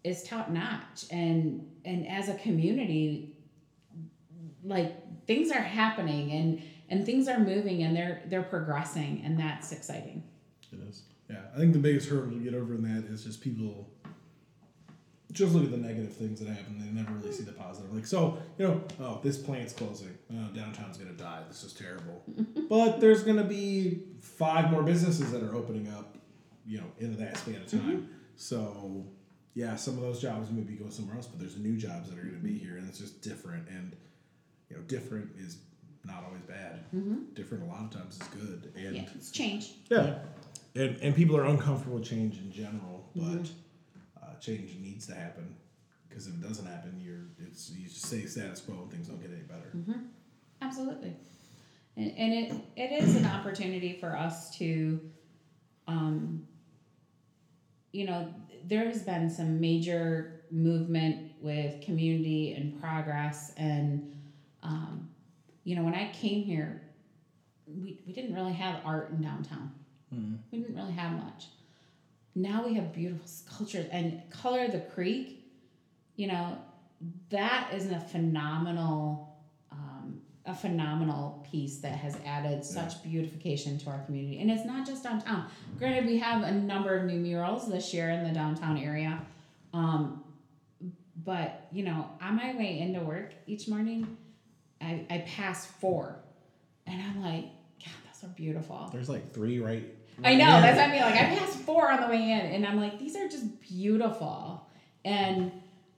is top notch and and as a community like things are happening and and things are moving and they're they're progressing and that's exciting. It is. Yeah, I think the biggest hurdle to get over in that is just people just look at the negative things that happen. They never really see the positive. Like, so, you know, oh, this plant's closing. Oh, downtown's going to die. This is terrible. but there's going to be five more businesses that are opening up, you know, in that span of time. Mm-hmm. So, yeah, some of those jobs maybe go somewhere else, but there's new jobs that are going to be mm-hmm. here, and it's just different. And, you know, different is not always bad. Mm-hmm. Different a lot of times is good. And, Yeah, it's change. yeah. And, and people are uncomfortable with change in general, but uh, change needs to happen because if it doesn't happen, you're it's you just stay status quo and things don't get any better. Absolutely. And, and it, it is an opportunity for us to, um, you know, there has been some major movement with community and progress. And, um, you know, when I came here, we, we didn't really have art in downtown. We didn't really have much. Now we have beautiful sculptures and Color of the Creek, you know, that is a phenomenal um, a phenomenal piece that has added such beautification to our community. And it's not just downtown. Granted we have a number of new murals this year in the downtown area um, but you know on my way into work each morning i, I pass four and i'm like god those are beautiful. There's like three right. I know. Yeah. That's what I mean. Like I passed four on the way in, and I'm like, these are just beautiful. And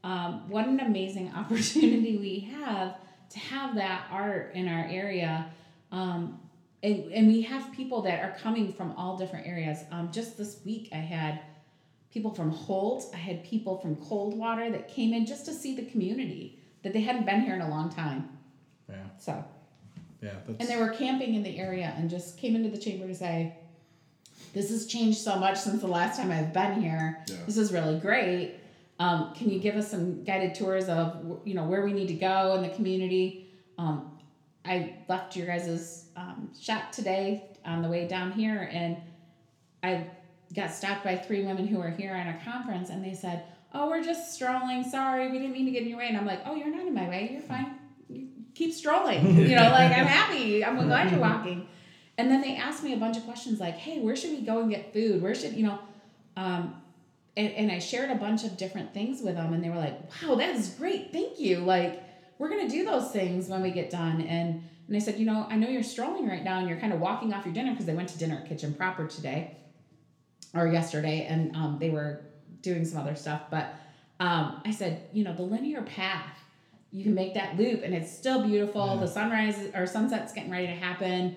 um, what an amazing opportunity we have to have that art in our area. Um, and, and we have people that are coming from all different areas. Um, just this week, I had people from Holt. I had people from Coldwater that came in just to see the community that they hadn't been here in a long time. Yeah. So, Yeah. That's, and they were camping in the area and just came into the chamber to say, "This has changed so much since the last time I've been here. Yeah. This is really great. Um, can you give us some guided tours of you know where we need to go in the community?" Um, I left your guys' um, shop today on the way down here, and I got stopped by three women who were here on a conference, and they said, "Oh, we're just strolling. Sorry, we didn't mean to get in your way." And I'm like, "Oh, you're not in my way. You're fine. You keep strolling. You know, like I'm happy. I'm glad you're walking." And then they asked me a bunch of questions like, "Hey, where should we go and get food? Where should you know?" Um, and, and I shared a bunch of different things with them, and they were like, "Wow, that is great. Thank you. Like, we're gonna do those things when we get done." And and I said, "You know, I know you're strolling right now, and you're kind of walking off your dinner because they went to dinner at Kitchen Proper today, or yesterday, and um, they were doing some other stuff. But um, I said, you know, the linear path, you can make that loop, and it's still beautiful. The sunrise or sunset's getting ready to happen.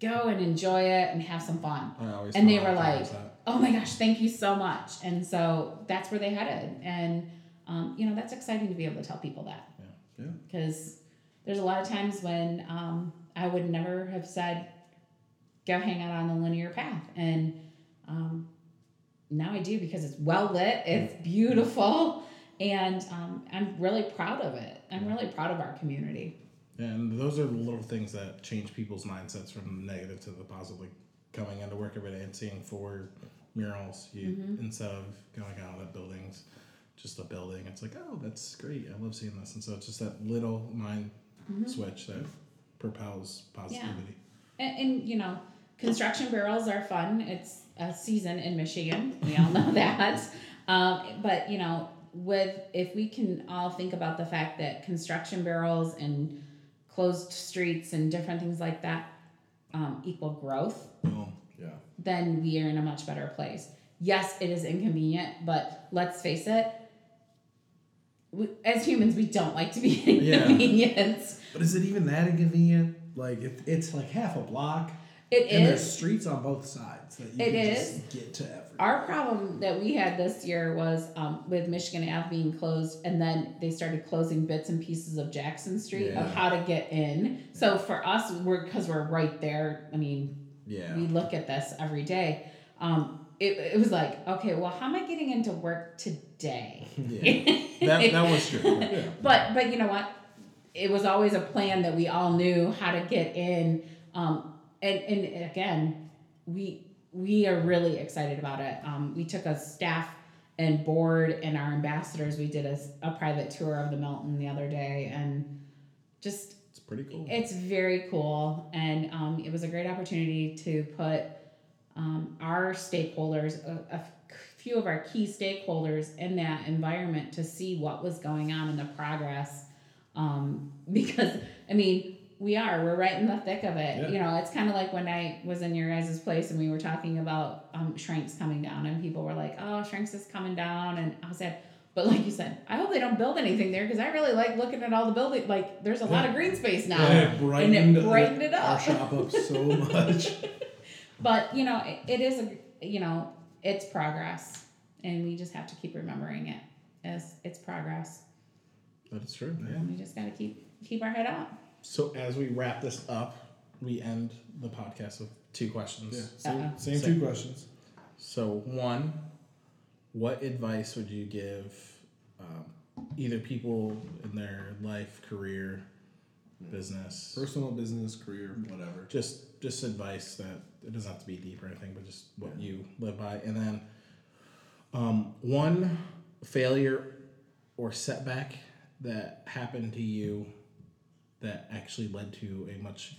Go and enjoy it and have some fun." And they were like, "Oh my gosh, thank you so much!" And so that's where they headed, and um, you know that's exciting to be able to tell people that Yeah. because there's a lot of times when um, I would never have said, "Go hang out on the linear path," and um, now I do because it's well lit, it's beautiful, and um, I'm really proud of it. I'm really proud of our community. Yeah, and those are the little things that change people's mindsets from the negative to the positive. Like coming into work every day and seeing four murals, you Mm-hmm. instead of going out at buildings, just a building. It's like, oh, that's great. I love seeing this, and so it's just that little mind Mm-hmm. switch that propels positivity. And, and you know, construction barrels are fun. It's a season in Michigan. We all know that. Um, but you know, with if we can all think about the fact that construction barrels and closed streets and different things like that um, equal growth, Boom. Yeah. then we are in a much better place. Yes, it is inconvenient, but let's face it. We, as humans, we don't like to be Yeah. inconvenienced. But is it even that inconvenient? Like it, it's like half a block, It and there's streets on both sides that you It can is. just get to. Our problem that we had this year was um, with Michigan Ave being closed, and then they started closing bits and pieces of Jackson Street Yeah. of how to get in. So for us, we're because we're right there. I mean, Yeah. we look at this every day. Um, it, it was like, okay, well, how am I getting into work today? yeah. that, that was true. yeah. But but you know what? It was always a plan that we all knew how to get in. Um, and and again, we we are really excited about it. Um, we took a staff and board and our ambassadors. We did a, a private tour of the Milton the other day, and just it's pretty cool. It's very cool, and um, it was a great opportunity to put um, our stakeholders, a, a few of our key stakeholders, in that environment to see what was going on and the progress. Um, because I mean, we are we're right in the thick of it. Yeah. You know, it's kind of like when I was in your guys' place and we were talking about um, shrinks coming down, and people were like, "Oh, shrinks is coming down," and I said. But like you said, I hope they don't build anything there because I really like looking at all the building. Like, there's a lot of green space now. And it brightened, and it brightened it our up. shop up so much. But you know, it, it is a you know, it's progress, and we just have to keep remembering it as it's progress. That is true. Yeah. And we just gotta keep keep our head up. So as we wrap this up, we end the podcast with two questions. Yeah, same, Uh-uh. same Same. two questions. So one, what advice would you give um, either people in their life, career, business, Personal, business, career, whatever. just just advice that it doesn't have to be deep or anything, but just what you live by, and then um, one failure or setback that happened to you that actually led to a much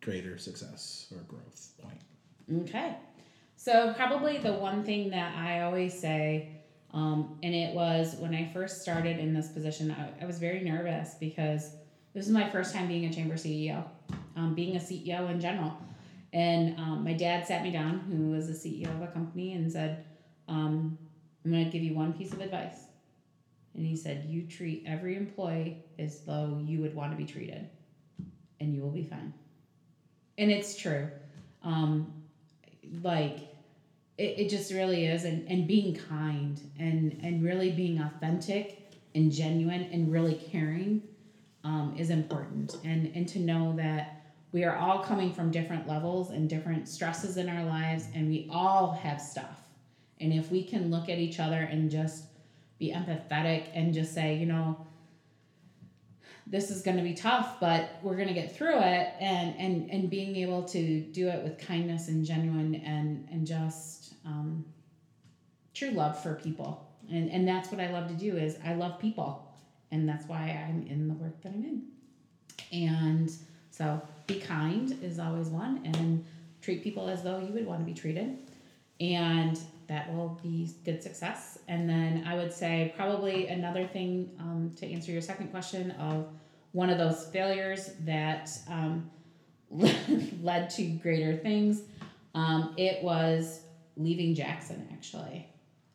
greater success or growth point. Okay. So probably the one thing that I always say, um, and it was when I first started in this position, I, I was very nervous because this is my first time being a chamber CEO, um, being a CEO in general. And um, my dad sat me down, who was the CEO of a company, and said, um, I'm going to give you one piece of advice. And he said, You treat every employee as though you would want to be treated, and you will be fine. And it's true. Um, like, it, it just really is. And, and being kind and, and really being authentic and genuine and really caring um, is important. And, and to know that we are all coming from different levels and different stresses in our lives, and we all have stuff. And if we can look at each other and just be empathetic and just say, you know, this is going to be tough, but we're going to get through it, and and and being able to do it with kindness and genuine and and just um, true love for people, and and that's what I love to do is I love people, and that's why I'm in the work that I'm in, and so be kind is always one, and treat people as though you would want to be treated, and that will be good success. And then I would say probably another thing um, to answer your second question of one of those failures that um, led to greater things. Um, it was leaving Jackson actually.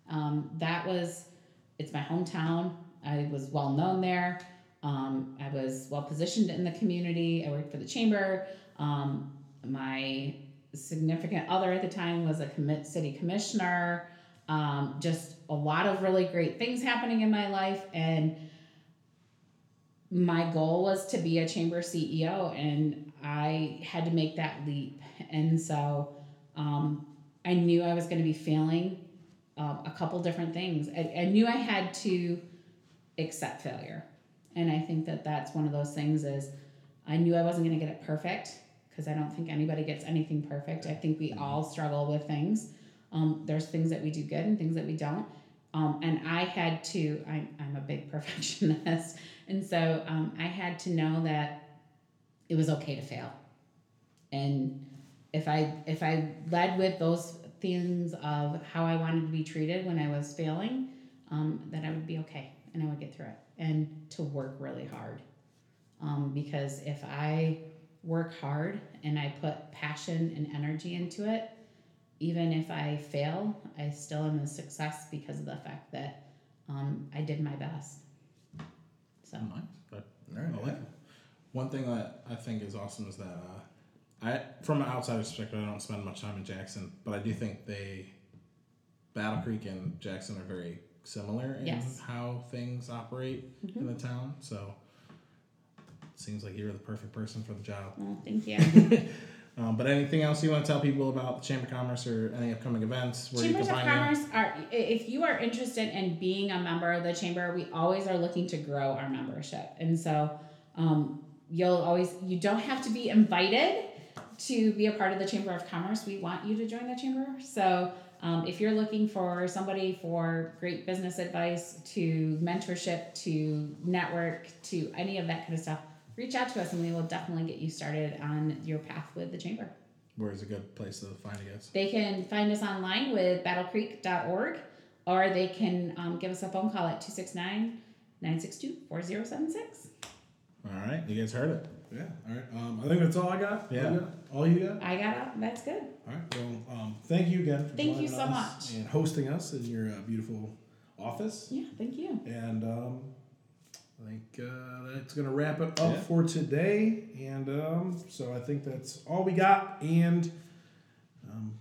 Um, that was it's my hometown. I was well known there. Um, I was well positioned in the community. I worked for the chamber. Um, my significant other at the time was a commit city commissioner. Um, just a lot of really great things happening in my life, and my goal was to be a chamber CEO, and I had to make that leap. And so um, I knew I was going to be failing um, a couple different things. I, I knew I had to accept failure, and I think that that's one of those things. Is I knew I wasn't going to get it perfect because I don't think anybody gets anything perfect. I think we all struggle with things. Um, there's things that we do good and things that we don't. Um, and I had to, I'm, I'm a big perfectionist. And so um, I had to know that it was okay to fail. And if I, if I led with those things of how I wanted to be treated when I was failing, um, that I would be okay and I would get through it and to work really hard. Um, because if I work hard and I put passion and energy into it, even if I fail, I still am a success because of the fact that um, I did my best. So, Nice. But All right. I like. One thing that I think is awesome is that uh, I, from an outsider's perspective, I don't spend much time in Jackson, but I do think they, Battle Creek and Jackson are very similar in Yes. how things operate in the town. So it seems like you're the perfect person for the job. well, thank you. Um, but anything else you want to tell people about the Chamber of Commerce or any upcoming events where Chambers you of Commerce are, if you are interested in being a member of the chamber, we always are looking to grow our membership. And so um, you'll always, you don't have to be invited to be a part of the Chamber of Commerce. We want you to join the chamber. So um, if you're looking for somebody for great business advice, to mentorship, to network, to any of that kind of stuff, reach out to us and we will definitely get you started on your path with the chamber. Where's a good place to find you guys? They can find us online with battlecreek.org or they can um, give us a phone call at 269 962 4076. All right, you guys heard it. Yeah. All right. Um, I think that's all I got. Yeah. All you got? All you got? I got it. That's good. All right. Well, um, thank you again. For Thank you joining so us much. and hosting us in your uh, beautiful office. Yeah, thank you. And um, I think uh, that's going to wrap it up Yeah. for today. And um, so I think that's all we got. And um,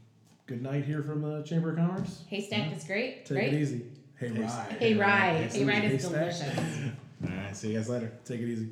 good night here from the Chamber of Commerce. Haystack is great. Take Great. it easy. Hey, Hey, ride. Hey, rye. Haystack. Hey, ride is Haystack. delicious. All right, see you guys later. Take it easy.